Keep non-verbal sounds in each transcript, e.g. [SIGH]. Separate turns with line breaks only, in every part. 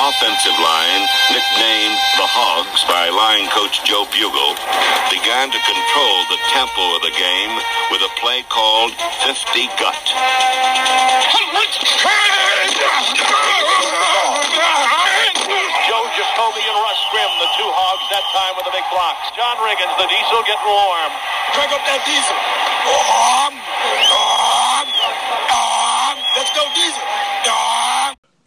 offensive line, nicknamed the Hogs by line coach Joe Bugel, began to control the tempo of the game with a play called 50 Gut.
Joe Jacoby and Russ Grimm, the two hogs that time with the big blocks. John Riggins, the diesel getting warm.
Crank up that diesel. Um, um, um, let's go diesel.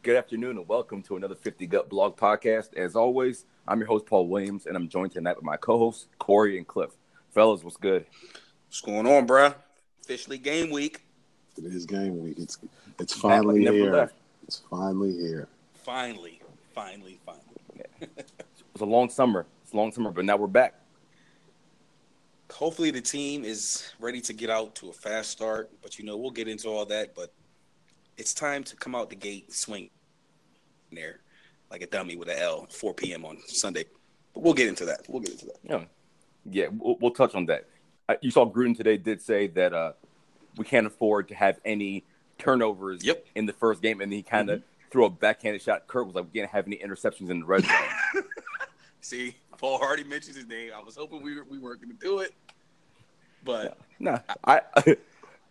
Good afternoon and welcome to another 50 Gut Blog podcast. As always, I'm your host, Paul Williams, and I'm joined tonight with my co hosts, Corey and Cliff. Fellas, what's good?
What's going on, bruh? Officially game week.
It is game week. It's it's finally
never
here.
left.
It's finally here.
Finally, finally, finally.
It was a long summer. It's a long summer, but now we're back.
Hopefully, the team is ready to get out to a fast start. But you know, we'll get into all that. But it's time to come out the gate swing there like a dummy with an L. 4 p.m. on Sunday. But we'll get into that. We'll get into that.
Yeah, yeah we'll, we'll touch on that. Uh, You saw Gruden today did say that uh, we can't afford to have any turnovers
Yep.
in the first game, and he kind of threw a backhanded shot. Kurt was like, "We can't have any interceptions in the red zone." [LAUGHS]
See, Paul Hardy mentions his name. I was hoping we were, we weren't going to do it. But
No, I [LAUGHS]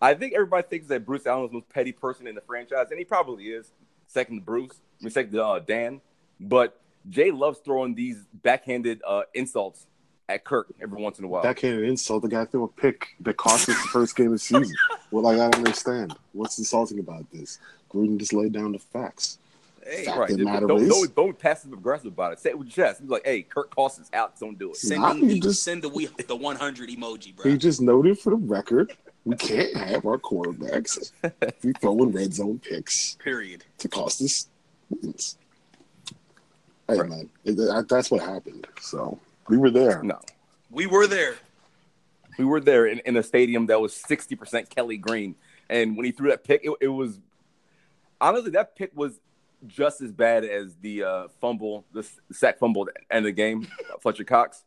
I think everybody thinks that Bruce Allen is the most petty person in the franchise, and he probably is. Second to Bruce, I mean, second to uh, Dan. But Jay loves throwing these backhanded uh, insults at Kirk every once in a while.
Backhanded insult. The guy threw a pick that cost us the first game of the season. well, like I don't understand. What's insulting about this? Gruden just laid down the facts.
hey,
Fact
right?
of the matter
Don't,
is-
don't, don't be passive aggressive about it. Say it with your chest. Be like, "Hey, Kirk cost us out. Don't do it."
send,
Nah,
him-
you just-
send the, we, the 100 emoji, bro.
He just noted for the record, we can't have our quarterbacks be [LAUGHS] throwing red zone picks
Period.
to cost us wins. Hey
Right.
man, it- that- that's what happened. So we were there.
No,
We were there.
we were there in, in a stadium that was sixty percent Kelly Green, and when he threw that pick, it, it was honestly that pick was just as bad as the uh, fumble, the sack fumble at the end of the game, Fletcher Cox,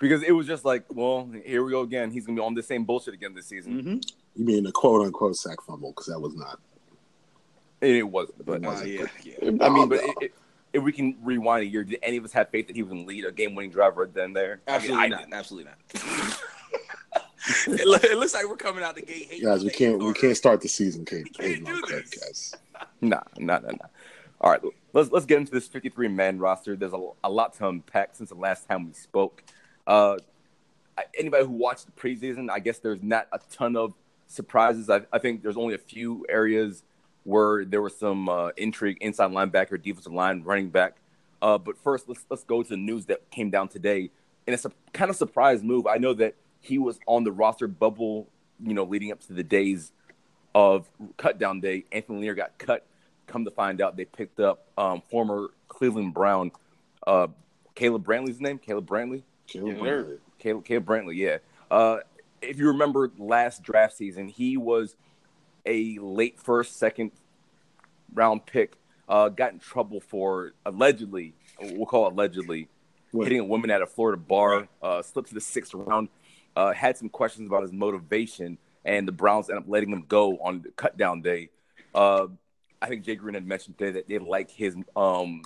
because it was just like, well, here we go again. He's gonna be on the same bullshit again this season,
Mm-hmm.
You mean a quote unquote sack fumble because that was not.
and it wasn't. But
It
Uh,
wasn't
yeah, yeah.
I mean, but it, it, if we can rewind a year, did any of us have faith that he was gonna lead a game-winning drive right then and there? I mean,
Absolutely
I
not.
didn't.
Absolutely not. [LAUGHS] it, lo- it looks like we're coming out the gate. hating
Guys, we can't we can't start the season. Kate,
We can't do
Kirk,
this.
guys. [LAUGHS]
Nah, nah, nah, nah. All right, let's let's get into this 53 man roster. There's a, a lot to unpack since the last time we spoke. Uh, anybody who watched the preseason, I guess there's not a ton of surprises. I, I think there's only a few areas where there was some uh, intrigue inside linebacker, defensive line, running back. Uh, but first, let's let's go to the news that came down today, and it's a kind of surprise move. I know that he was on the roster bubble, you know, leading up to the days of cut down day. Anthony Lanier got cut. Come to find out, they picked up um, former Cleveland Brown, uh, Caleb Brantley's name. Caleb Brantley.
Caleb
Yeah,
Brantley.
Caleb, Caleb Brantley, yeah. Uh, if you remember last draft season, he was a late first, second round pick. Uh, got in trouble for allegedly, we'll call it allegedly,
What?
hitting a woman at a Florida bar. Uh, slipped to the sixth round. Uh, had some questions about his motivation, and the Browns ended up letting him go on the cut down day. Uh, I think Jay Green had mentioned today that they like his um,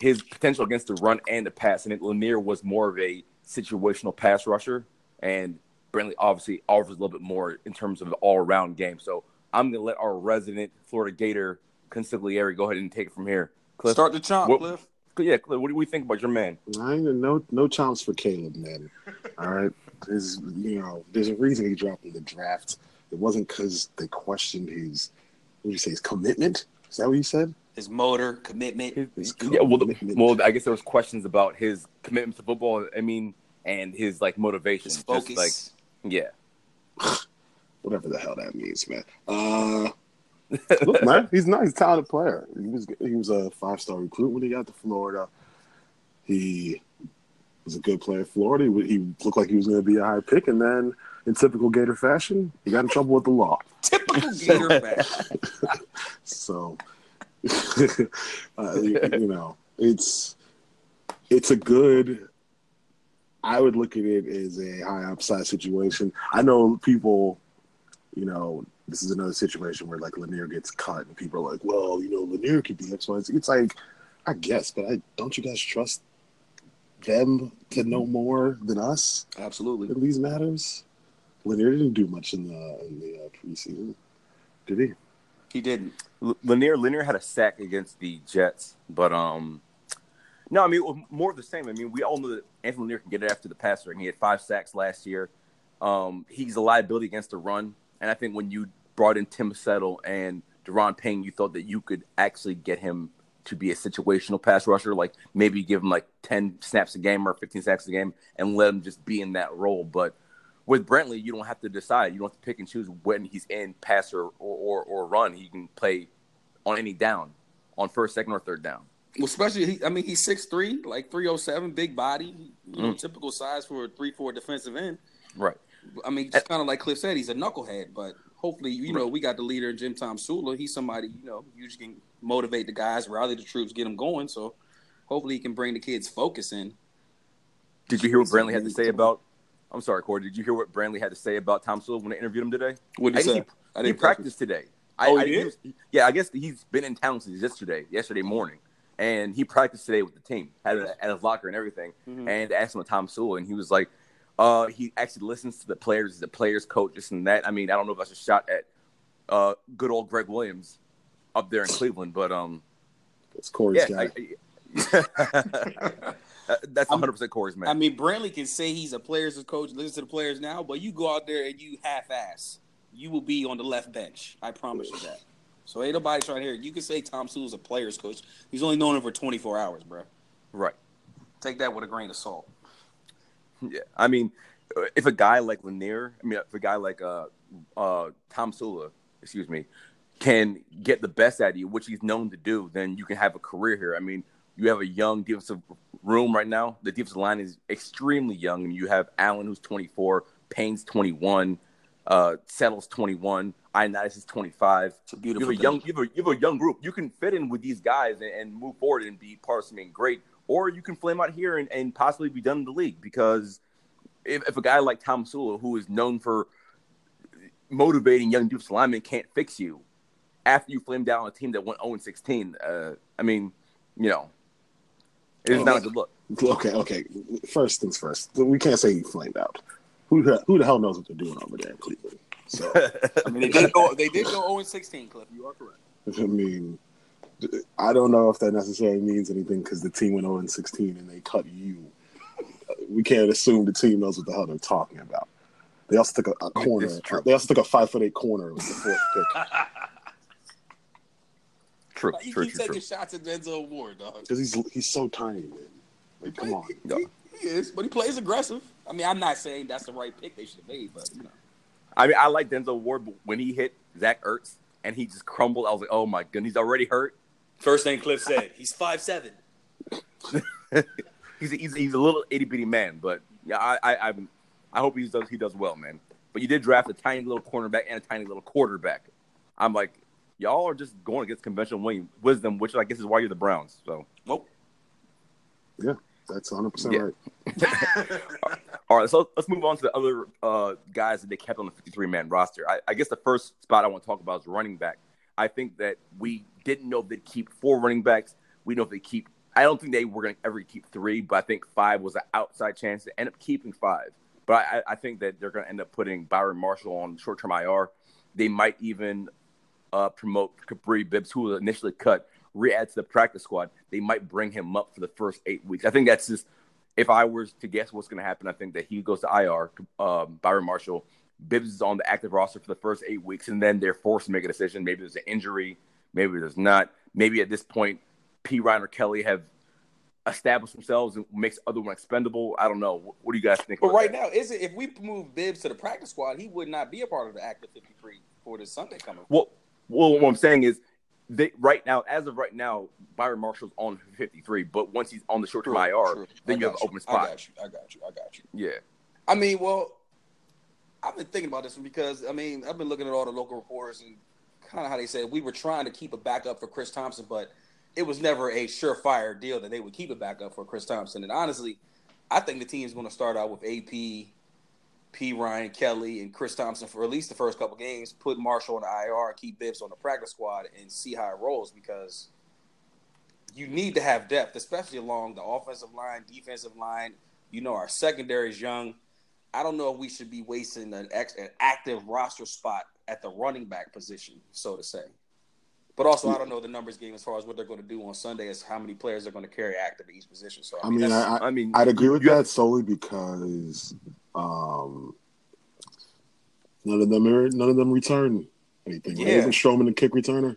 his potential against the run and the pass, and that Lanier was more of a situational pass rusher, and Brantley obviously offers a little bit more in terms of the all around game. So I'm gonna let our resident Florida Gator consigliere go ahead and take it from here. Cliff,
Start the chomp,
What-
Cliff.
yeah, Cliff, what do we think about your man?
I ain't no no chomps for Caleb, man. All right, there's you know there's a reason he dropped in the draft. It wasn't because they questioned his what did you say his commitment. Is that what you said?
His motor, commitment.
His,
His
yeah, well,
commitment.
well, I guess there was questions about his commitment to football. I mean, and his like motivation.
his
Just,
focus.
like, yeah, [SIGHS]
Whatever the hell that means, man. Uh, look, man, [LAUGHS] he's not. He's a talented player. He was he was a five star recruit when he got to Florida. He was a good player at Florida. He, he looked like he was going to be a high pick, and then in typical Gator fashion, he got in trouble with the law.
Typical [LAUGHS] Gator fashion.
So, [LAUGHS] uh, you, you know, it's it's a good. I would look at it as a high upside situation. I know people, you know, this is another situation where like Lanier gets cut, and people are like, "Well, you know, Lanier could be X, Y, Z." It's like I guess, but I don't you guys trust them to know more than us
Absolutely.
in these matters? Lanier didn't do much in the in the uh, preseason, did he?
He didn't.
L- Lanier Lanier had a sack against the Jets, but um, no, I mean it was more of the same. I mean, we all know that Anthony Lanier can get it after the passer, and he had five sacks last year. Um, he's a liability against the run, and I think when you brought in Tim Settle and Da'Ron Payne, you thought that you could actually get him to be a situational pass rusher, like maybe give him like ten snaps a game or fifteen snaps a game, and let him just be in that role, but with Brantley, you don't have to decide. You don't have to pick and choose when he's in pass or, or, or run. He can play on any down, on first, second, or third down.
Well, especially, he, I mean, he's 6'3", like 307, big body, you know,
Mm.
typical size for a 3-4 defensive end.
Right.
I mean, just kind of like Cliff said, he's a knucklehead, but hopefully, you know, we got the leader, in Jim Tomsula. He's somebody, you know, you can motivate the guys, rally the troops, get them going. So hopefully he can bring the kids focus in.
Did you hear what Brantley had to say about? I'm sorry, Corey. Did you hear what Brantley had to say about Tomsula when they interviewed him today?
What
I
did he
guess
say?
He,
I
he
didn't
practiced today.
Oh,
I,
he
I-
did?
was- yeah, I guess he's been in town since yesterday, yesterday morning, and he practiced today with the team, had it at his locker and everything.
Mhm.
And asked him about Tomsula, and he was like, uh, he actually listens to the players, the players coach, this and that. I mean, I don't know if that's a shot at uh, good old Gregg Williams up there in Cleveland, but um,
It's Corey's
yeah,
guy.
I, I- [LAUGHS] [LAUGHS] that's 100 percent Corey's man.
I mean, Brantley can say he's a players' coach, listen to the players now, but you go out there and you half-ass, you will be on the left bench. I promise you that. So ain't nobody trying to hear it. You can say Tomsula's a players' coach. He's only known him for 24 hours, bro.
right.
Take that with a grain of salt.
Yeah, I mean, uh, if a guy like Lanier, I mean, if a guy like uh, uh, Tomsula, excuse me, can get the best out of you, which he's known to do, then you can have a career here. I mean, you have a young defensive room right now. The defensive line is extremely young, and you have Allen, who's 24, Payne's 21, uh, Settle's 21, Ioannidis is 25.
It's a
You have a young, you have a, you have a young group. You can fit in with these guys and, and move forward and be part of something great, or you can flame out here and, and possibly be done in the league because if, if a guy like Tomsula, who is known for motivating young defensive linemen, can't fix you after you flame down a team that went 0 16, uh, I mean, you know, it's
Oh,
not a
yeah.
good look.
Okay, okay. First things first. We can't say he flamed out. Who the, who the hell knows what they're doing over there in Cleveland? So [LAUGHS]
I mean, they did go. They did go 0 16, Cliff. You are correct.
I mean, I don't know if that necessarily means anything because the team went 0 and 16 and they cut you. We can't assume the team knows what the hell they're talking about. They also took a, a corner. They also took a five foot eight corner with the fourth pick [LAUGHS]
True,
Why you
true,
keep
true,
taking
true.
shots at Denzel Ward, dog?
because he's he's so tiny, man. Like, come on.
No.
He, he is, but he plays aggressive. I mean, I'm not saying that's the right pick they should have made, but you know.
I mean, I like Denzel Ward, but when he hit Zach Ertz and he just crumbled, I was like, oh my goodness, he's already hurt.
First thing Cliff said, he's five seven. [LAUGHS]
he's a, he's, a, he's a little itty bitty man, but yeah, I I I'm, I hope he does he does well, man. But you did draft a tiny little cornerback and a tiny little quarterback. I'm like, y'all are just going against conventional wisdom, which I guess is why you're the Browns. So,
Nope.
Yeah, that's 100 percent
Yeah.
right. [LAUGHS]
all right, so let's move on to the other uh, guys that they kept on the 53 man roster. I, I guess the first spot I want to talk about is running back. I think that we didn't know if they'd keep four running backs. We know if they keep. I don't think they were going to ever keep three, but I think five was an outside chance to end up keeping five. But I, I think that they're going to end up putting Byron Marshall on short term IR. They might even uh, promote Kapri Bibbs, who was initially cut, re-add to the practice squad. They might bring him up for the first eight weeks. I think that's just if I was to guess what's going to happen. I think that he goes to IR. Um, Byron Marshall, Bibbs is on the active roster for the first eight weeks, and then they're forced to make a decision. Maybe there's an injury, maybe there's not. Maybe at this point, Perine or Kelley have established themselves and makes other one expendable. I don't know. What, do you guys think?
But right
that?
now, is it if we move Bibbs to the practice squad, he would not be a part of the active 53 for this Sunday coming.
Well, well, what I'm saying is, they right now, as of right now, Byron Marshall's on 53, but once he's on the short term IR,
True.
then you have an open spot.
I got you. I got you. I got you.
Yeah,
I mean, well, I've been thinking about this one because I mean, I've been looking at all the local reports and kind of how they said we were trying to keep a backup for Chris Thompson, but it was never a surefire deal that they would keep a backup for Chris Thompson. And honestly, I think the team's going to start out with AP, P. Ryan Kelley, and Chris Thompson for at least the first couple games. Put Marshall on the IR, keep Bibbs on the practice squad, and see how it rolls because you need to have depth, especially along the offensive line, defensive line. You know, our secondary is young. I don't know if we should be wasting an, ex- an active roster spot at the running back position, so to say. But also, I don't know the numbers game as far as what they're going to do on Sunday as how many players they're going to carry active at each position. So I
I
mean,
mean, I, I,
I mean,
I'd agree with
you
that solely because um, none of them are none of them return anything. Right?
Yeah.
Isn't Stroman a kick returner?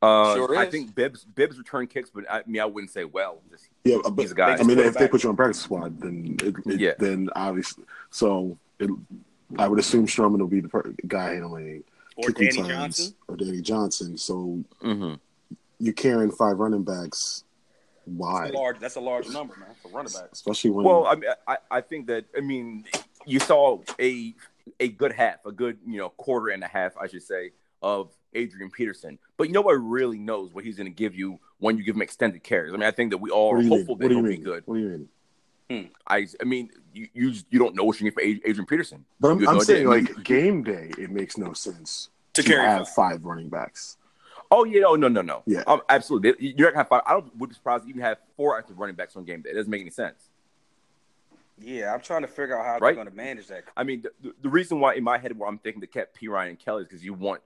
Uh,
Sure
I think Bibbs Bibbs return kicks, but I, I mean, I wouldn't say well. Just,
Yeah, but
He's a guy.
I mean, if
put
they put you on practice squad, then it, it-
Yeah.
then obviously, so it, I would assume Stroman will be the per- guy handling
or
kick
Danny
returns
Johnson.
or Danny Johnson. So
hmm
you're carrying five running backs. Why?
That's a large. That's a large number, man, for running backs.
Especially when
Well, I mean, I, I think that I mean, you saw a a good half, a good you know quarter and a half, I should say, of Adrian Peterson. But nobody really knows what he's going to give you when you give him extended carries. I mean, I think that we all are
do you mean?
hopeful
What
that
do you
he'll
mean?
be good.
What do you mean? Hmm.
I I mean, you you, you don't know what you need for Adrian Peterson.
But I'm, I'm
no
saying,
idea.
like [LAUGHS] game day, it makes no sense
To
to
carry
have
five.
five running backs.
Oh yeah, oh no, no, no.
Yeah.
um, absolutely. You're not gonna have five. I don't would be surprised to even have four active running backs on game day. It doesn't make any sense.
Yeah, I'm trying to figure out how
Right.
they're going to manage that.
I mean, the- the, the reason why in my head where I'm thinking they kept Perine and Kelley is because you want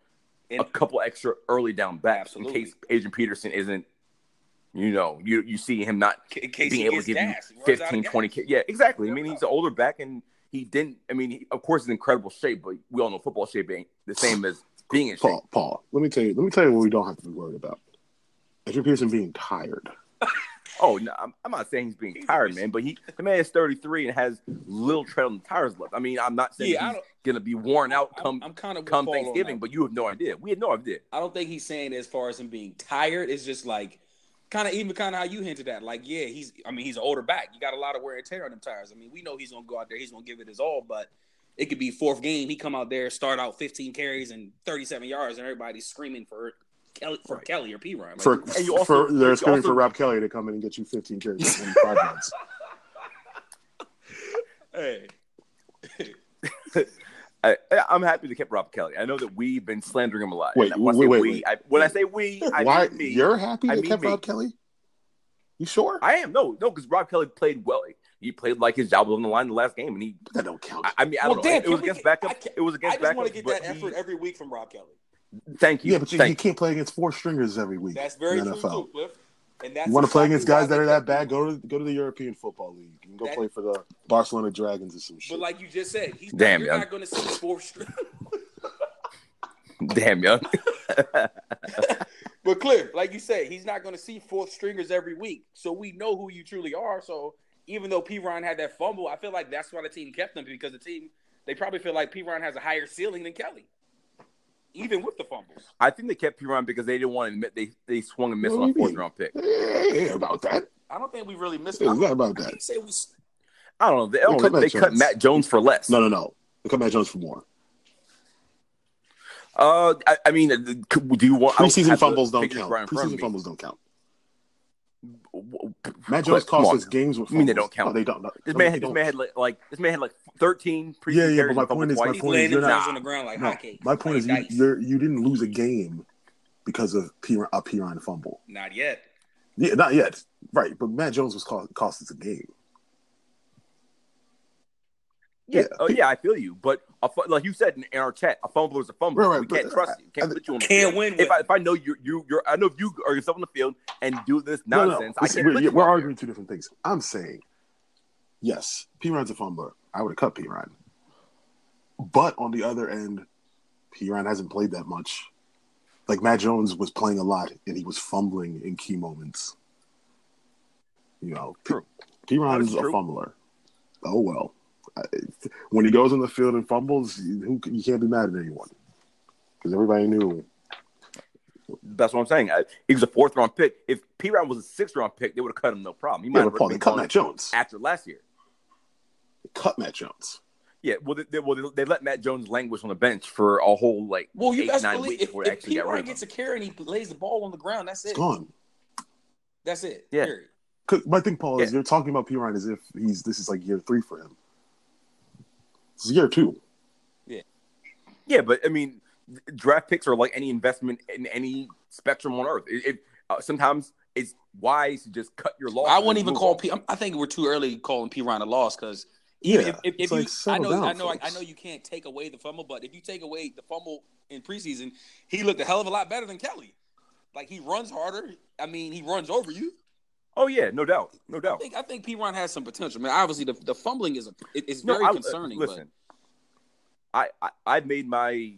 And-
a couple extra early down backs
Absolutely.
in case Adrian Peterson isn't, you know, you you see him not
in case
being able to give
gas.
You
runs
15, 20 ki- Yeah, exactly. I mean, he's an older back and he didn't. I mean, he, of course, he's in incredible shape, but we all know football shape ain't the same as being in shape.
Paul, Paul, let me tell you. Let me tell you what we don't have to be worried about. Adrian Peterson being tired. [LAUGHS]
Oh no, I'm, I'm not saying he's being
He's-
tired, man, but he the man is 33 and has little tread on the tires left. I mean, I'm not saying
Yeah, I
he's gonna be worn out come
I'm, I'm kind of
come Thanksgiving, but you have no idea. We had no idea.
I don't think he's saying as far as him being tired. It's just like kind of even kind of how you hinted at. Like, yeah, he's. I mean, he's an older back. You got a lot of wear and tear on them tires. I mean, we know he's gonna go out there. He's gonna give it his all, but it could be fourth game. He come out there, start out 15 carries and 37 yards, and everybody's screaming for Kelley for Kelley or Perine. Like,
For,
And you also-
for they're
you
screaming
also-
for Rob Kelley to come in and get you 15 carries in [LAUGHS] five minutes.
hey, [LAUGHS]
I, I'm happy they kept Rob Kelley. I know that we've been slandering him a lot.
Wait,
when I
wait,
say
wait,
we,
wait.
I, when I say we, I
Why
mean me.
you're happy
I
they
mean
kept
me.
Rob Kelley? You sure?
I am no, no, because Rob Kelley played well. He played like his job was on the line in the last game, and he.
that don't count.
I, I mean, I
Well,
don't know.
damn,
it was
we
against
get-
backup.
can't-
It was
I
against
just
backup.
want to get that
but he-
effort every week from Rob Kelley.
Thank you.
yeah, but you, you can't play against four stringers every week.
That's very
in the
true
NFL.
too, Cliff. And that's
You want to play against guys that are that bad? Go to go to the European Football League. You can go
That-
play for the Barcelona Dragons or some shit.
But like you just said, he's
Damn,
not, you're
young.
not going to see fourth string.
Damn, young. [LAUGHS]
But Cliff, like you said, he's not going to see fourth stringers every week. So we know who you truly are. So even though Perine had that fumble, I feel like that's why the team kept him because the team they probably feel like Perine has a higher ceiling than Kelley, even with the fumbles.
I think they kept Perine because they didn't want to admit they they swung and missed on a
do
fourth
mean?
round pick.
it ain't about that.
I don't think we really missed.
It's
I
not about
I
that.
say we.
I don't know. They,
No,
they,
cut Matt
they cut
Jones.
Matt Jones for less.
No, no, no. Look at Matt Jones for more.
Uh, I, I mean, uh, do you want I
Preseason fumbles don't count.
right in
Preseason fumbles don't count.
W-
Matt Jones cost us games with
You mean they don't count?
No, they don't. No,
This
no,
man,
they
this
don't.
man had like, like this man had like thirteen preseason
Yeah, yeah, but my
and
point is- my.
He's
point
laying
you're not-
on the ground like
No,
hotcakes.
my point is you,
Playing dice.
you're, you didn't lose a game because of P, a Perine fumble.
Not yet.
Yeah, not yet. Right, but Matt Jones was cost, cost us a game.
Yeah,
Yeah.
oh yeah, I feel you. But a, fu- like you said in, in our chat, a fumble is a fumble.
Right, right,
we can't
but
trust uh, you. Can't
I-
put you on the
Can't
field.
win
If I, if I know you, you, you're, I know if you are yourself on the field and do this nonsense.
No, no,
nonsense, I can't.
we're, we're arguing two different things. I'm saying, yes, Perine's a fumbler. I would have cut Perine. But on the other end, Perine hasn't played that much. Like Matt Jones was playing a lot and he was fumbling in key moments. You know, P,
True. Perine's
a fumbler. Oh well. I, when he goes on the field and fumbles, you, who, you can't be mad at anyone because everybody knew.
That's what I'm saying. I, he was a fourth round pick. If Perine was a sixth round pick, they would have cut him no problem. He might
Yeah,
have
but Paul, they
been
cut Matt Jones.
after last year.
Cut Matt Jones.
Yeah, well, they, they, well, they, they let Matt Jones languish on the bench for a whole like
Well, you
eight
best
nine
believe
weeks
if,
before they
if
actually Perine
gets a carry and he lays the ball on the ground, that's
It's
it.
gone.
That's it.
Yeah.
Period.
'Cause My thing, Paul, is
Yeah.
you're talking about Perine as if he's this is like year three for him. This is year two.
Yeah, Yeah, but I mean, draft picks are like any investment in any spectrum on earth. If, if uh, sometimes it's wise to just cut your loss.
I wouldn't even call P. I think we're too early calling Perine a loss because
Yeah,
if, if, if
it's
you, I know,
down,
I know, I, I know you can't take away the fumble, but if you take away the fumble in preseason, he looked a hell of a lot better than Kelley. Like he runs harder. I mean, he runs over you.
Oh yeah, no doubt, no
I
doubt.
think I think Perine has some potential. I mean, obviously the, the fumbling is a it, it's
No,
very
I- uh,
concerning.
Listen, I, I I made my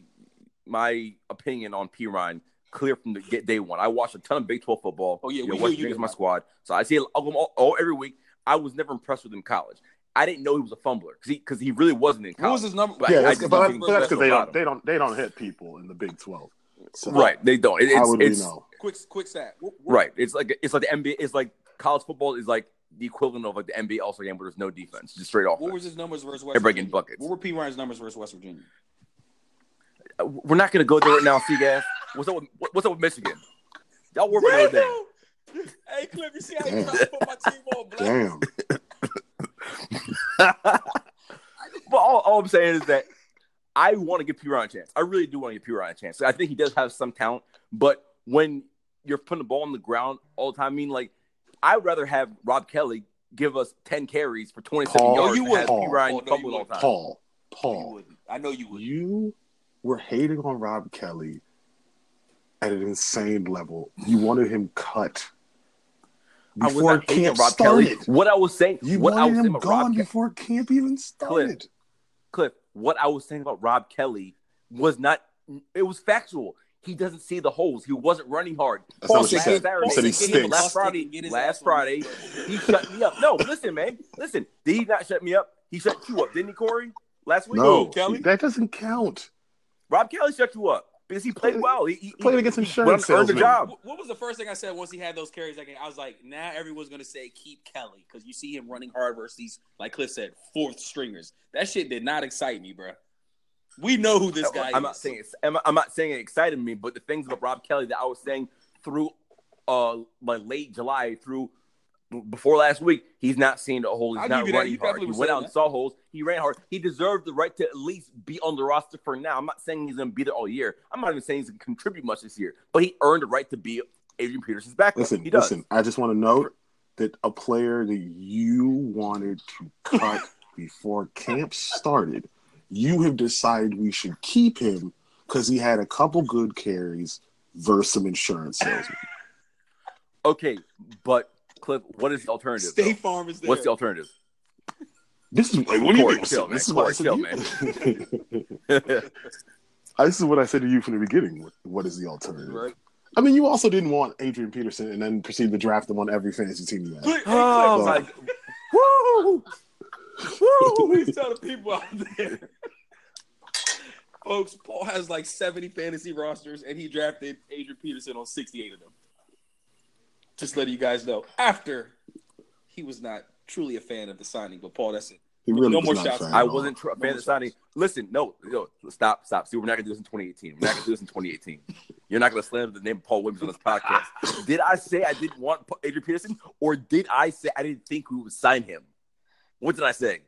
my opinion on Perine clear from the get day one. I watched a ton of Big Twelve football.
Oh, yeah,
you
we
know,
knew you
my squad, so I see it all, all, all- every week. I was never impressed with him in college. I didn't know he was a fumbler because he because he really wasn't in
but what was
college.
his number?
But
Yeah,
I
that's, but, that's, but that's because they don't
him.
they don't they don't hit people in the Big Twelve. So
Right, they don't. It-
How
it's
would we know?
quick quick stat. What- what-
right. It's like it's like the NBA. It's like college football is like the equivalent of like the NBA All Star game where there's no defense, just straight off.
What was his numbers versus West
Everybody getting
Virginia?
buckets.
What were Perine's numbers versus West Virginia?
Uh, we're not gonna go there right now, Seagas. What's up? With, what's up with Michigan? Y'all worry about Notre Dame.
Hey, Cliff, you see how you trying to put my team on blast?
damn. [LAUGHS]
But all, all I'm saying is that I want to give Perine a chance. I really do want to give Perine a chance. I think he does have some talent, but when you're putting the ball on the ground all the time, I mean, like, I'd rather have Rob Kelley give us 10 carries for 27
Paul,
yards
you would.
Paul.
Ryan
Oh, no, you
all the time.
Paul,
You
Paul.
I know you would.
you were hating on Rob Kelley at an insane level. You wanted him cut
I was
before
not
camp
Rob
started.
Kelley. What I was saying,
You
what I
wanted
was
him
about Rob
gone
Kelley,
before camp even started.
Cliff, what I was saying about Rob Kelley was not, it was factual. He doesn't see the holes. He wasn't running hard.
That's not what
Last
said.
Saturday-
You said he stinks.
Last Friday, last Friday, he shut me up. No, listen, man, listen. Did he not shut me up? He shut you up, didn't he, Corey? Last week,
No,
Kelley?
that doesn't count.
Rob Kelley shut you up because he played well. He, he
Played against
he
insurance
went on- the job.
What- What was the first thing I said once he had those carries? That game? I was like, now everyone's gonna say keep Kelley because you see him running hard versus these, like Cliff said, fourth stringers. That shit did not excite me, bro. We know who this guy
I'm
is.
not saying it's, I'm, I'm not saying it excited me, but the things about Rob Kelley that I was saying through uh like late July through before last week, he's not seeing the hole. He's
I'll
not
give
running hard. He went
saying
out and saw holes. He ran hard. He deserved the right to at least be on the roster for now. I'm not saying he's going to be there all year. I'm not even saying he's going to contribute much this year, but he earned the right to be Adrian Peterson's backup.
Listen,
he does.
listen. I just want to note that a player that you wanted to cut [LAUGHS] before camp started, you have decided we should keep him because he had a couple good carries versus some insurance salesman.
Okay, but Cliff, what is the alternative?
State
though?
Farm is there.
What's the alternative?
This is like, what do you
Corey,
mean?
chill,
this
man.
is what I
Corey,
said.
chill,
to you. [LAUGHS] [LAUGHS] this is what I said to you from the beginning. What is the alternative?
Right.
I mean, you also didn't want Adrian Peterson and then proceed to draft him on every fantasy team you had.
Oh
Cliff,
my! [LAUGHS] Woo! Woo! [LAUGHS]
Please tell the people out there. Folks, Paul has like 70 fantasy rosters and he drafted Adrian Peterson on 68 of them. Just letting you guys know. After he was not truly a fan of the signing, but Paul, that's it.
He really
No
was
more
not
shots.
fan
I wasn't tr- a fan of the signing. Listen, no, no, stop, stop. See, we're not gonna do this in 2018. We're not gonna do this in 2018. You're not gonna slam the name of Paul Williams on this podcast. [LAUGHS] did I say I didn't want Adrian Peterson, or did I say I didn't think we would sign him? What did I say?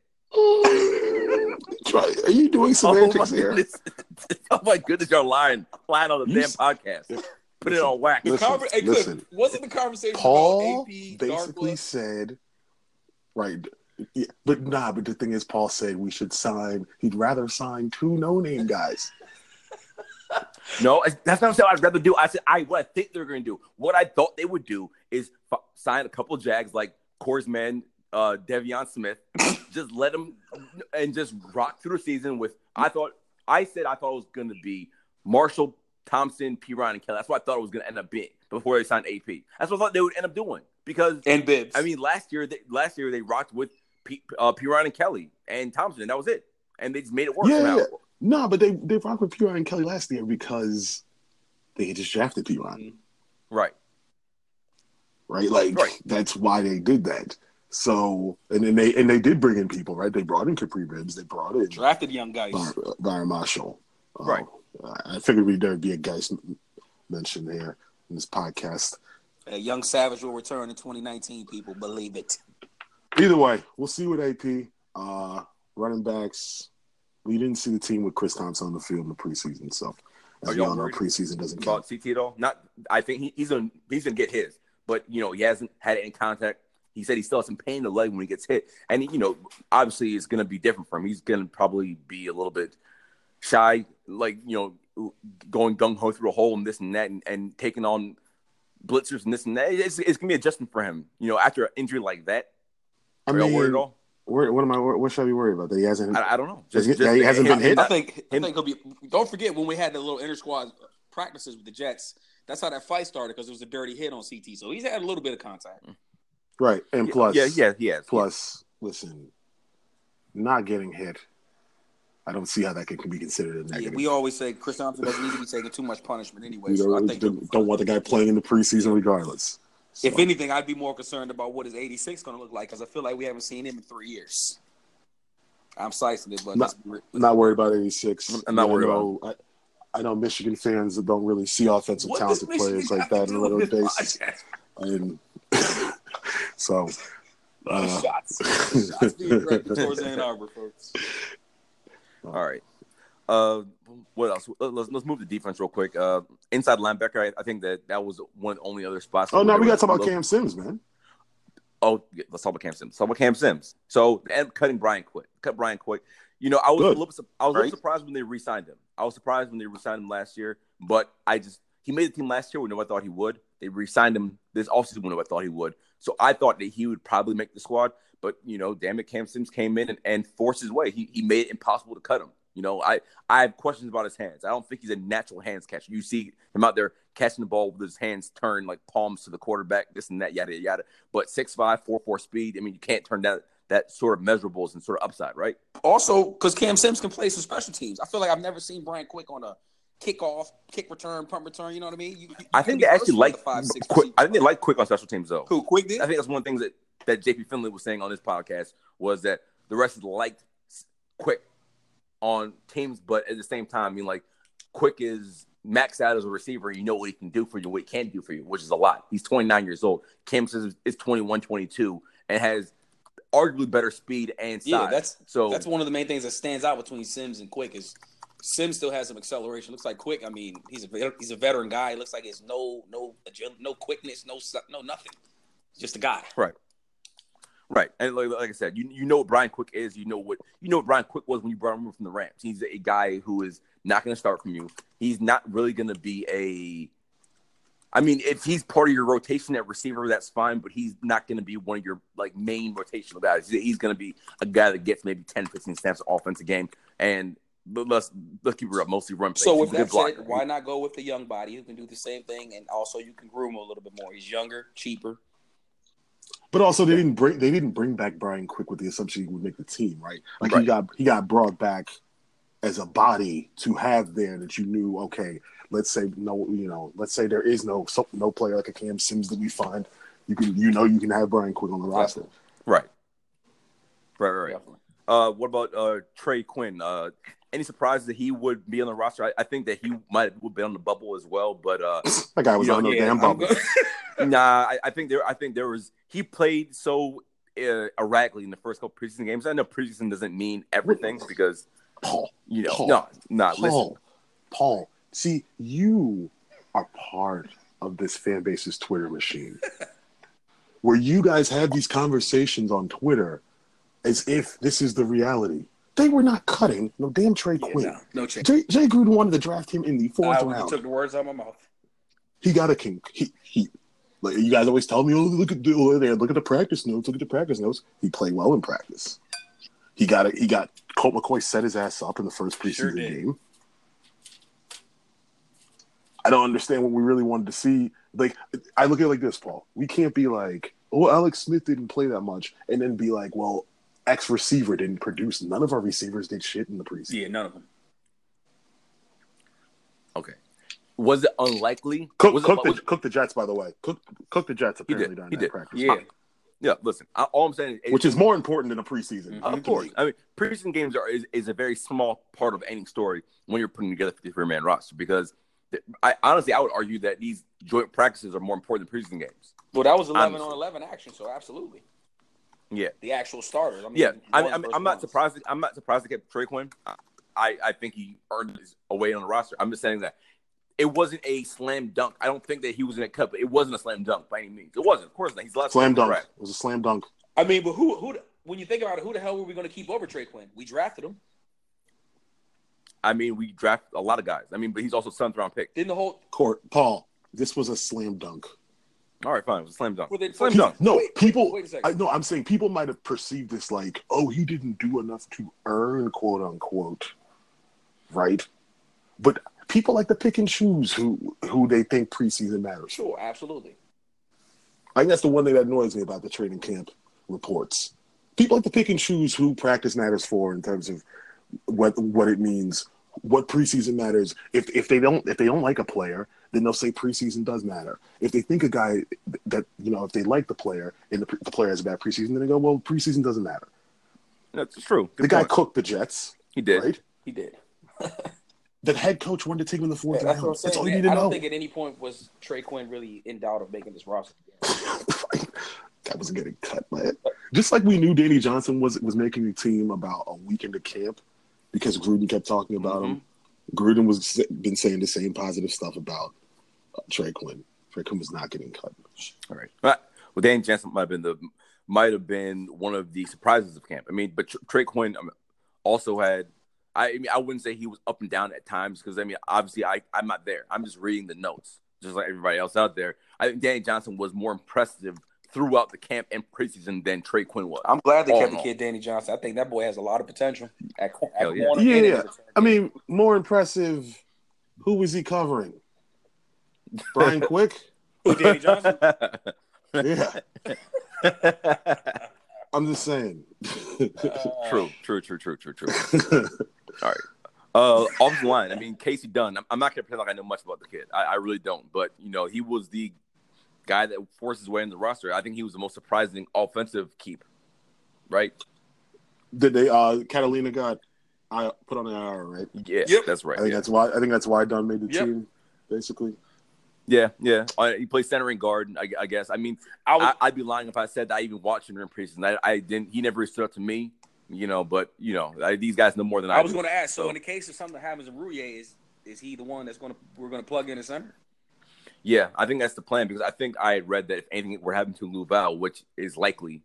Try- Are you doing [LAUGHS]
Oh
semantics here?
goodness! [LAUGHS] oh my goodness, you're lying, lying on the
You
damn
s-
podcast. Put it on
whack.
Listen,
conver- hey, Cliff,
listen.
wasn't the conversation
Paul
AP,
basically
Darkwa?
said, right, yeah, but nah, but the thing is, Paul said we should sign, he'd rather sign two [LAUGHS] no name guys.
No, that's not what I'd rather do. I said I what I think they're going to do. What I thought they would do is f- sign a couple of Jags like Corsman, uh, Devion Smith, just let him and just rock through the season with. I thought I said I thought it was going to be Marshall, Thompson, Perine, and Kelley. That's what I thought it was going to end up being before they signed AP. That's what I thought they would end up doing because
and Bibbs.
I mean last year they, last year they rocked with P, uh, Perine and Kelley and Thompson, and that was it. And they just made it work.
Yeah, yeah. No, but they they rocked with Perine and Kelley last year because they had just drafted Perine,
Right.
right? Like
Right.
that's why they did that. So and then they and they did bring in people, right? They brought in Kapri Bibbs, they brought in
drafted young guys.
Byron, Byron Marshall. Uh,
Right.
I figured we'd there'd be a guys mentioned here in this podcast.
A young Savage will return in 2019. People believe it.
Either way, we'll see with AP. Uh, running backs, we didn't see the team with Chris Thompson on the field in the preseason, so
Are
as we
y'all
know, preseason doesn't count.
about CT at all? Not. I think he, he's gonna he's gonna get his, but you know he hasn't had any contact. He said he still has some pain in the leg when he gets hit, and you know obviously it's going to be different for him. He's going to probably be a little bit shy, like you know, going gung ho through a hole and this and that, and, and taking on blitzers and this and that. It's, it's going to be adjustment for him. You know, after an injury like that,
I
are you
mean,
worried at all?
where, what am I? What should I be worried about? That he hasn't.
I, I don't know.
Has he- he hasn't been hit?
I think I think he'll be. Don't forget when we had the little inter squad practices with the Jets. That's how that fight started because it was a dirty hit on CT. So he's had a little bit of contact. Mm.
Right, and plus,
yeah, yeah, he has.
Plus, listen, not getting hit. I don't see how that can, can be considered a
Yeah,
negative.
we always say Chris Thompson doesn't need to be taking too much punishment anyway.
you
so I think
don't, don't want the guy playing in the preseason regardless. So,
if anything, I'd be more concerned about what is 86 going to look like because I feel like we haven't seen him in three years. I'm slicing it, but
Not-
let's be re-
not worried about 86.
I'm not worried
know, I, I know Michigan fans that don't really see offensive
What
talented players like that
have
on
to
a
do
regular
this
basis.
podcast?
And so, uh,
shots. [LAUGHS] shots being directed towards Ann Arbor, folks.
All right. Uh, what else? Let- Let's let's move to defense real quick. Uh, inside linebacker, I, I think that that was one only other spot.
oh,
where
now we got to talk about
low-
Cam Sims, man.
Oh, yeah, let's talk about Cam Sims. Let's talk about Cam Sims. So, and cutting Brian Quick. Cut Brian Quick. You know, I was
Good.
a little, I was a little
Right.
surprised when they re-signed him. I was surprised when they re-signed him last year, but I just he made the team last year when nobody thought he would. They re-signed him this offseason when nobody thought he would. So I thought that he would probably make the squad, but you know, damn it, Cam Sims came in and, and forced his way. He he made it impossible to cut him. You know, I I have questions about his hands. I don't think he's a natural hands catcher. You see him out there catching the ball with his hands turned like palms to the quarterback, this and that, yada yada. But six five, four four speed. I mean, you can't turn that that sort of measurables and sort of upside, right?
Also, because Cam Sims can play some special teams. I feel like I've never seen Brian Quick on a kickoff, kick return, punt return. You know what I mean? You, you
I think they actually like
five, six
quick. I think they like quick on special teams though.
who Quick did.
I think that's one of the things that that JP Finlay was saying on this podcast was that the rest of liked quick on teams, but at the same time, I mean, like quick is maxed out as a receiver. You know what he can do for you, what he can do for you, which is a lot. He's 29 years old. Cam says is 21, 22, and has arguably better speed and size.
Yeah, that's
so
that's one of the main things that stands out between Sims and Quick is Sims still has some acceleration. Looks like Quick. I mean, he's a he's a veteran guy. Looks like he's no no agility, no quickness, no no nothing. Just a guy.
Right. Right. And like, like I said, you you know what Brian Quick is. You know what you know what Brian Quick was when you brought him from the Rams. He's a guy who is not going to start from you. He's not really going to be a. I mean, if he's part of your rotation at receiver, that's fine, but he's not going to be one of your like main rotational guys. He's going to be a guy that gets maybe 10, 15 snaps of offense a game. And but let's let's keep it up, mostly run plays.
So
He's
with
a
that said, why not go with the young body who can do the same thing, and also you can groom him a little bit more. He's younger, cheaper.
But also, they didn't bring they didn't bring back Brian Quick with the assumption he would make the team, right? Like
Right.
he got he got brought back as a body to have there that you knew. Okay, let's say no, you know, let's say there is no so, no player like a Cam Sims that we find. You can you know you can have Brian Quick on the roster.
Right. Right, right, right. Uh, what about uh, Trey Quinn? Uh, any surprise that he would be on the roster? I, I think that he might have been on the bubble as well, but uh, [LAUGHS]
That guy was
You know,
on no
Yeah,
damn bubble. [LAUGHS]
nah, I, I think there. I think there was. He played so uh, erratically in the first couple preseason games. I know preseason doesn't mean everything because
Paul,
you know,
Paul,
no, nah, listen.
Paul, Paul. See, you are part of this fan base's Twitter machine, [LAUGHS] where you guys have these conversations on Twitter as if this is the reality. They were not cutting no damn Trey
Yeah,
Quinn.
no, no chance.
Jay, Jay Gruden wanted to draft him in the fourth
I,
round.
took the words out of my mouth.
he got a king. He, he like you guys always tell me, oh, look at the oh, there, look at the practice notes, look at the practice notes. He played well in practice. He got it. He got Colt McCoy set his ass up in the first preseason
Sure
game. I don't understand what we really wanted to see. Like, I look at it like this, Paul. We can't be like, oh, Alex Smith didn't play that much, and then be like, well, X receiver didn't produce. None of our receivers did shit in the preseason.
Yeah, none of them.
Okay. Was it unlikely?
Cook,
was it,
cook, the,
was-
cook the Jets, by the way. Cook, cook the Jets apparently
did.
during
He
that
did.
practice.
Yeah.
yeah. Listen, I, all I'm saying is,
which is more important than a preseason.
Mhm.
Of course. I mean, preseason games are is, is a very small part of any story when you're putting together a 53 man roster because I honestly I would argue that these joint practices are more important than preseason games.
Well, that was eleven
Honestly.
on eleven action, so absolutely.
Yeah.
The actual starters. I mean,
Yeah, I mean,
one
I'm, I'm not
ones.
surprised. I'm not surprised to get Trey Quinn. I, I think he earned his away on the roster. I'm just saying that it wasn't a slam dunk. I don't think that he was in a cut, but it wasn't a slam dunk by any means. It wasn't, of course not. He's the last
Slam dunk.
correct.
It was a slam dunk.
I mean, but who who when you think about it, who the hell were we going to keep over Trey Quinn? We drafted him.
I mean, we drafted a lot of guys. I mean, but he's also seventh round pick.
Didn't the whole
Court, Paul. This was a slam dunk.
All right, fine. It was a slam dunk.
Well, then-
slam dunk.
No,
Wait, wait,
people.
wait a.
I no, I'm saying people might have perceived this like, oh, he didn't do enough to earn, quote unquote, right? But people like to pick and choose who who they think preseason matters.
sure, absolutely.
I think that's the one thing that annoys me about the training camp reports. People like to pick and choose who practice matters for in terms of what what it means, what preseason matters. If if they don't if they don't like a player, then they'll say preseason does matter. If they think a guy that you know if they like the player and the, the player has a bad preseason, then they go, well, preseason doesn't matter.
That's true. Good
the guy cooked the Jets,
he did.
right?
He did.
The head coach wanted to take him in the fourth
Yeah,
round.
what
That's all you need to
I
know.
don't think at any point was Trey Quinn really in doubt of making this roster. [LAUGHS]
that was getting cut, man. Just like we knew Danny Johnson was was making the team about a week into camp because Gruden kept talking about him. Mm-hmm. Gruden was been saying the same positive stuff about Trey Quinn. Trey Quinn was not getting cut.
All right. Well, Danny Johnson might have been the might have been one of the surprises of camp. I mean, but Tr- Trey Quinn um, also had. I, I mean, I wouldn't say he was up and down at times because I mean, obviously, I I'm not there. I'm just reading the notes, just like everybody else out there. I think Danny Johnson was more impressive throughout the camp and preseason than Trey Quinn was.
I'm glad they kept the kid Danny Johnson. I think that boy has a lot of potential at, at
Hell yeah.
Yeah, yeah. I mean, more impressive. Who was he covering? Brian [LAUGHS] Quick.
Who, Danny Johnson. [LAUGHS]
Yeah, I'm just saying. [LAUGHS]
true, true, true, true, true, true. All right. Uh, off the line. I mean, Casey Dunn. I'm, I'm not gonna pretend like I know much about the kid. I, I really don't. But you know, he was the guy that forced his way in the roster. I think he was the most surprising offensive keep. Right?
Did they? Uh, Catalina got I put on an IR, right?
Yeah,
Yep.
that's right.
I think
yeah.
that's why. I think that's why Dunn made the
Yep.
team. Basically,
yeah, yeah. He plays center and guard. I, I guess. I mean,
I was,
I, I'd be lying if I said that I even watched him during preseason. I, I didn't. He never stood up to me. You know, but you know, I, these guys know more than I,
I was going to ask. So,
So-
in the case of something happens to Roullier, is is he the one that's going to we're going to plug in the center?
Yeah, I think that's the plan because I think I had read that if anything were happening to Lauvao, which is likely,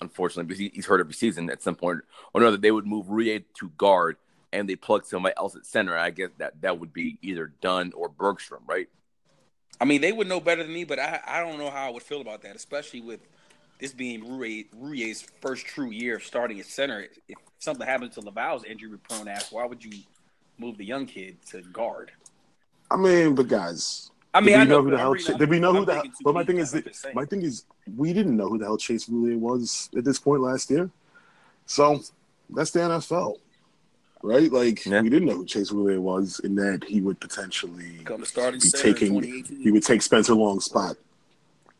unfortunately, because he, he's hurt every season at some point or another, they would move Roullier to guard and they plug somebody else at center. I guess that that would be either Dunn or Bergstrom, right?
I mean, they would know better than me, but I I don't know how I would feel about that, especially with this being Roullier's first true year of starting at center. If something happened to Lauvao's injury prone ass, why would you move the young kid to guard?
I mean, but guys,
I mean,
did
I
we know,
know
who the hell? Ch- did we know who
I'm
the hell? But my thing is that my thing is we didn't know who the hell Chase Roullier was at this point last year. So that's the NFL, right? Like
Yeah.
we didn't know who Chase Roullier was, and that he would potentially
Come to starting
be taking he would take Spencer Long's spot,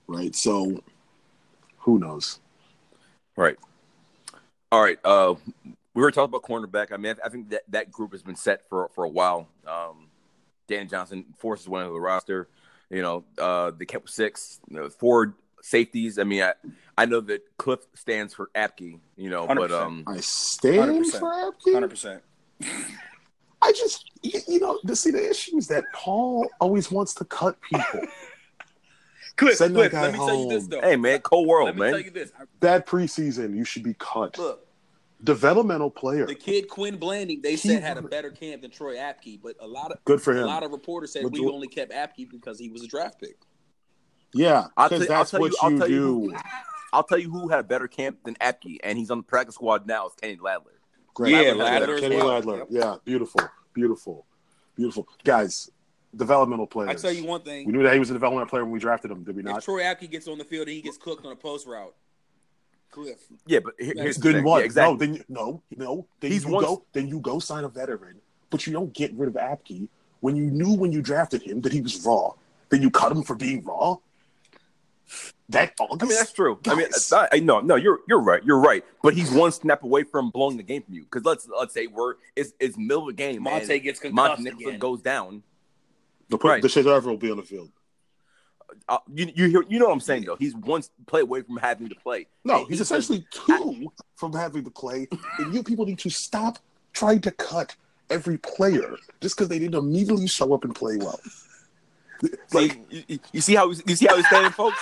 right? So who knows?
Right. All right. Uh, we were talking about cornerback. I mean, I think that that group has been set for for a while. Um, Dan Johnson forces one of the roster. You know, uh, they kept six, you know, four safeties. I mean, I, I know that Cliff stands for Apke, you know, but
100%.
um,
I stand
100%.
for Apke.
Hundred percent.
I just you, you know to see the issue is that Paul always wants to cut people. [LAUGHS]
Cliff,
Send that
Cliff,
guy
let me tell you this
home.
though.
hey man, cold world,
let me
man.
tell you this. I-
That preseason, you should be cut.
Look,
Developmental player.
the kid Quinn Blanding, they
He-
said had a better camp than Troy Apke, but a lot of
Good for him.
a lot of reporters said
But
we only kept Apke because he was a draft pick.
Yeah,
I'll
because
I'll
that's
tell
what
you- I'll
you
tell you
do.
who- I'll tell you who had a better camp than Apke, and he's on the practice squad now. Is Kenny Ladler.
Great.
Yeah,
Ladler as
Kenny
well.
Ladler.
Yep.
Yeah, beautiful, beautiful, beautiful. Guys, developmental players.
I tell you one thing.
we knew that he was a developmental player when we drafted him. Did we
if
not?
Troy Apke gets on the field and he gets cooked on a post route, Cliff.
Yeah, but here- here's the
Then what?
Yeah, exactly.
No, then you, no, no. Then
He's
you
once-
go. Then you go sign a veteran, but you don't get rid of Apke when you knew when you drafted him that he was raw. Then you cut him for being raw. That August.
I mean, that's true. I mean,
Guys.
not- I no, no, you're you're right. You're right. But he's one snap away from blowing the game from you. Because let's let's say we're it's it's middle of the game. Montae
gets concussed
Montae Nicholson
again.
goes down.
the, put,
right.
Deshazor will be on the field.
Uh, you you hear, you know what I'm saying though. He's one play away from having to play.
No,
And
he's
he
essentially [LAUGHS] two from having to play, and you people need to stop trying to cut every player just because they didn't immediately show up and play well. Like,
See, you, you see how you see how he's standing, folks.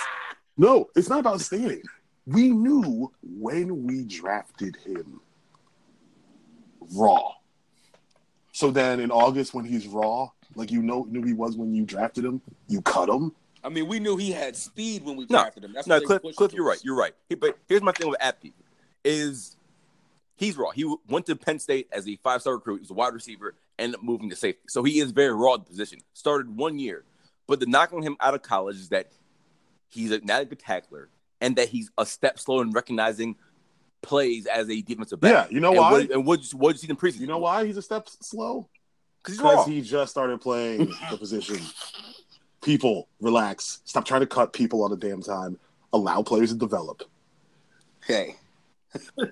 No, it's not about standing. We knew when we drafted him raw. So then in August, when he's raw, like you know, knew he was when you drafted him, you cut him.
I mean, we knew he had speed when we
No,
drafted him. That's
No, Cliff, Cliff, you're right. You're right. He- but here's my thing with Apke is he's raw. He went to Penn State as a five star recruit. He was a wide receiver, ended up moving to safety. So he is very raw at the position. Started one year, but the knock on him out of college is that he's a, not a good tackler and that he's a step slow in recognizing plays as a defensive back.
Yeah, you know
and
why?
What, and what what you see in preseason?
You know why he's a step slow?
Because he's raw.
Because he just started playing the position. People, relax. Stop trying to cut people all the damn time. Allow players to develop.
Hey,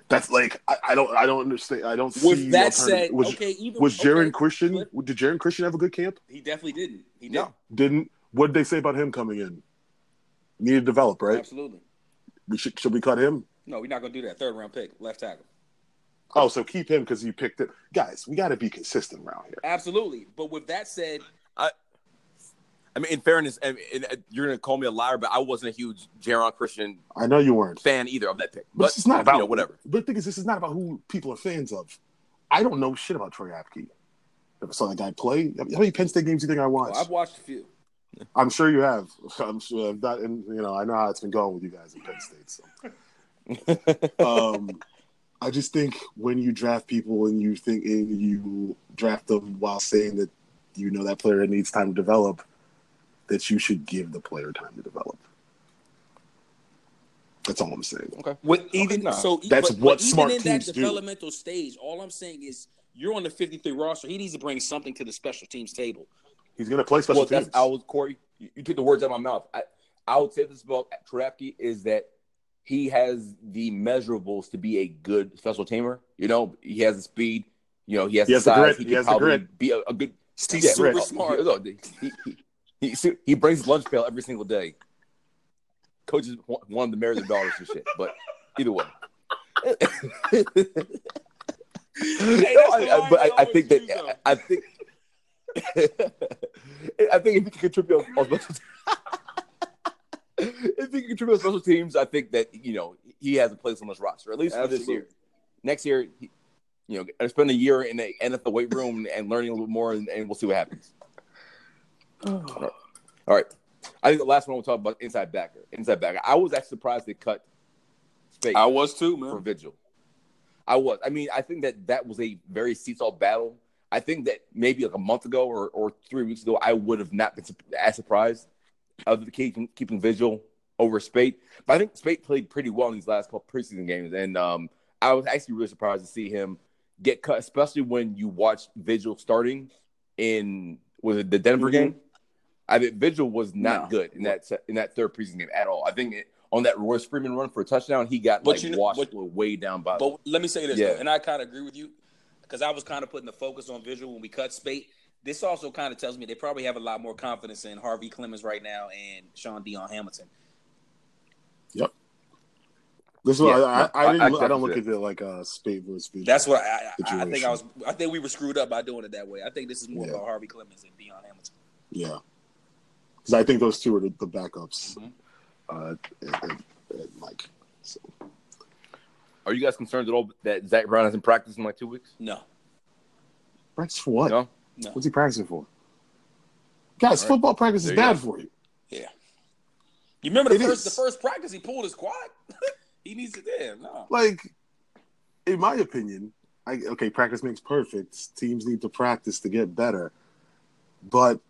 That's like I, I don't I don't understand. I don't see.
with that said,
was,
okay, even
was Geron
okay,
Christian? Did Geron Christian have a good camp?
He definitely didn't. He did.
No.
Didn't. What did they say about him coming in? Needed to develop, right?
Absolutely.
We should should we cut him?
No, we're not gonna do that. Third round pick, left tackle.
Oh, so keep him because you picked it. Guys, we got to be consistent around here.
Absolutely. But with that said,
I I mean, in fairness, and, and, uh, you're going to call me a liar, but I wasn't a huge Geron Christian
I know you weren't.
fan either of that pick.
But, this is not about
you know, whatever.
But the thing is, this is not about who people are fans of. I don't know shit about Troy Apke. Never saw that guy play. How many Penn State games do you think I watched?
well, I've watched a few.
I'm sure you have. [LAUGHS] I'm sure that, and you know, I know how it's been going with you guys in Penn State. So, [LAUGHS] um, I just think when you draft people and you think and you draft them while saying that you know that player needs time to develop, that you should give the player time to develop. That's all I'm saying. Okay.
With even
nah.
so,
That's
but,
what
but even
smart
in
teams
that
do.
developmental stage, all I'm saying is you're on the 53 roster. He needs to bring something to the special teams table.
He's going to play special
well,
teams.
that's I was Corey. You, you took the words out of my mouth. I, I would say this about Trapke is that he has the measurables to be a good special teamer. You know, he has the speed. You know, he has
He
the
has the
size.
grit.
He,
He
can
has the grit.
be a, a good.
He's
yeah,
super
grit.
smart.
He, he, he, he, he brings his lunch pail every single day. Coaches want want him to marry their daughters and shit. But either way. [LAUGHS]
Hey,
No, I- I- but I, I think
always use,
that I think [LAUGHS] I think if he can contribute on special [LAUGHS] if he can contribute on special teams, I think that you know he has a place on this roster at least for this year. Next year, he, you know, uh, spend a year in the NFL weight room and learning a little more, and, and we'll see what happens. Oh. All right, I think the last one we'll talk about inside backer. Inside backer. I was actually surprised they cut Spaight
I was too, man. for.
Vigil. I was. I mean, I think that that was a very seesaw battle. I think that maybe like a month ago or, or three weeks ago, I would have not been as surprised of the keeping keeping Vigil over Spaight. But I think Spaight played pretty well in these last couple preseason games, and um, I was actually really surprised to see him get cut, especially when you watch Vigil starting in was it the Denver
Mhm.
game. I think Vigil was not
No.
good in that in that third preseason game at all. I think it, on that Royce Freeman run for a touchdown, he got
But
like
you know-
washed
but-
way down by.
But let me say this,
Yeah.
though, and I kind of agree with you because I was kind of putting the focus on visual when we cut Spaight. This also kind of tells me they probably have a lot more confidence in Harvey-Clemons right now and Shaun Dion Hamilton. Yep.
This is what
Yeah,
I, I, I,
I-
didn't, I,
I
don't
definitely
look at it like a Spaight versus spade.
That's what I, I, I think. I was. I think we were screwed up by doing it that way. I think this is more
Yeah.
about Harvey-Clemons and Dion Hamilton.
yeah, because I think those two are the, the backups.
Mhm.
Uh, and, and, and Mike. So
Are you guys concerned at all that Zach Brown hasn't practiced in like two weeks?
No,
practice for what?
No.
no.
What's he practicing for? Guys,
All right.
football practice is bad
go.
for you.
Yeah. You remember the
It
first
is.
the first practice he pulled his quad? [LAUGHS] he needs to there. No.
Like, in my opinion, I, okay, practice makes perfect. Teams need to practice to get better, but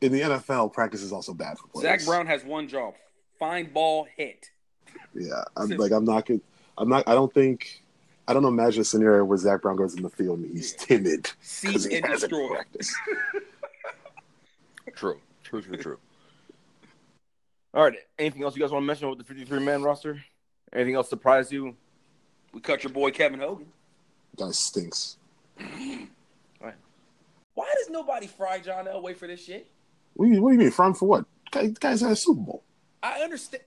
in the NFL, practice is also bad for players.
Zach Brown has one job: find ball, hit.
Yeah, I'm [LAUGHS] like I'm not good. I'm not. I don't think. I don't imagine a scenario where Zach Brown goes in the field and he's timid because
Seize
he
and
hasn't
destroy.
practiced. [LAUGHS]
True. True, true, true. All right. Anything else you guys want to mention with the 53 man roster? Anything else surprise you?
We cut your boy Kevin Hogan.
Guy stinks. [CLEARS THROAT]
Why does nobody fry John Elway for this shit?
What do you, what do you mean front for what? Guy, guy's at a Super Bowl.
I understand.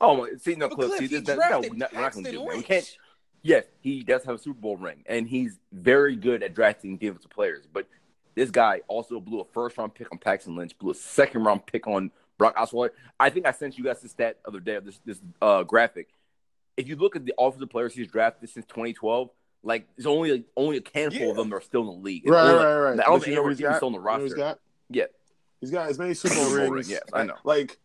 Oh, my- see, no,
But
Cliff.
Cliff,
See,
he
this, that,
drafted
no, not, we're not going to do that. We can't. Yes, he does have a Super Bowl ring, and he's very good at drafting defensive players. But This guy also blew a first round pick on Paxton Lynch, blew a second round pick on Brock Osweiler. I think I sent you guys this stat the other day of this this uh, graphic. If you look at the offensive players he's drafted since 2012, like there's only like, only a handful
Yeah.
of them that are still in the league.
Right,
Only,
right, right.
I don't
But
think
you know what
anyone's
he's got?
still on the
You know
roster.
he's got?
Yeah,
He's got as many Super
Super
Bowl
Bowl
rings.
ring, yes, I know.
Like,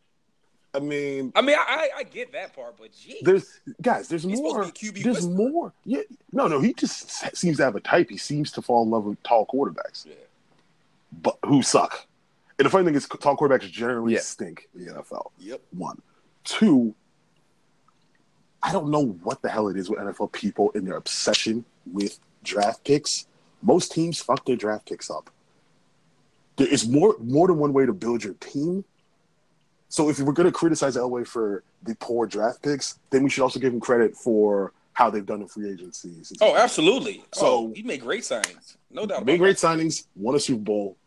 I mean,
I mean, I, I get that part, but geez.
there's guys. There's
He's
more.
to be QB
There's more. Yeah. No, no. He just seems to have a type. He seems to fall in love with tall quarterbacks,
Yeah.
but who suck. And the funny thing is, tall quarterbacks generally
Yeah.
stink in the NFL.
Yep.
One, two. I don't know what the hell it is with NFL people and their obsession with draft picks. Most teams fuck their draft picks up. There is more more than one way to build your team. So if we're going to criticize Elway for the poor draft picks, then we should also give him credit for how they've done in free agencies.
Oh, absolutely.
So-
So he made great signings, no doubt.
Made
about
great signings, won a Super Bowl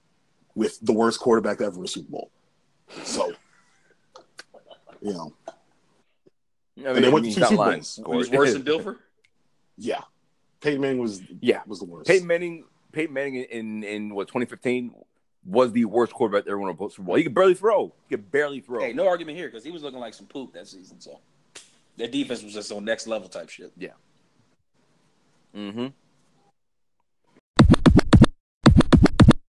with the worst quarterback to ever win a Super Bowl. So, you know,
I
they went to two Super
lying.
Bowls.
that. Was worse [LAUGHS] than Dilfer.
yeah, Peyton Manning was
Yeah,
was the worst.
Peyton Manning, Peyton Manning in in what 2015 was the worst quarterback that ever won a Super Bowl. He could barely throw. He could barely throw.
Hey, no argument here because he was looking like some poop that season. So their defense was just on next level type shit. Yeah.
Mm-hmm.